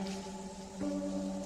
Música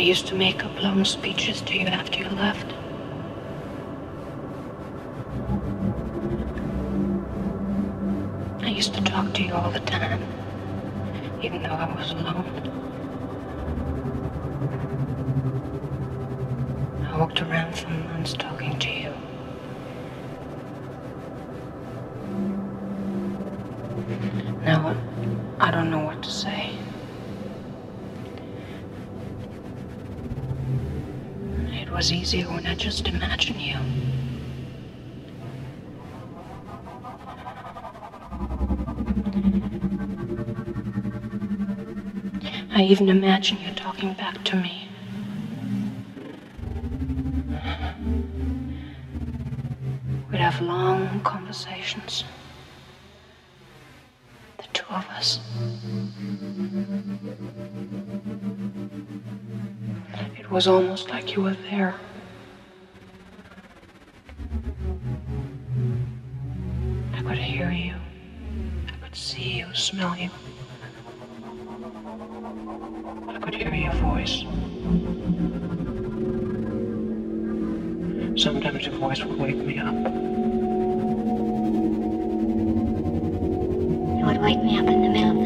I used to make up long speeches to you after you left. I used to talk to you all the time, even though I was alone. I walked around for months talking to you. Now, I don't know what to say. It easier when I just imagined you. I even imagine you talking back to me. We'd have long conversations. It was almost like you were there. I could hear you. I could see you, smell you. I could hear your voice. Sometimes your voice would wake me up. It would wake me up in the middle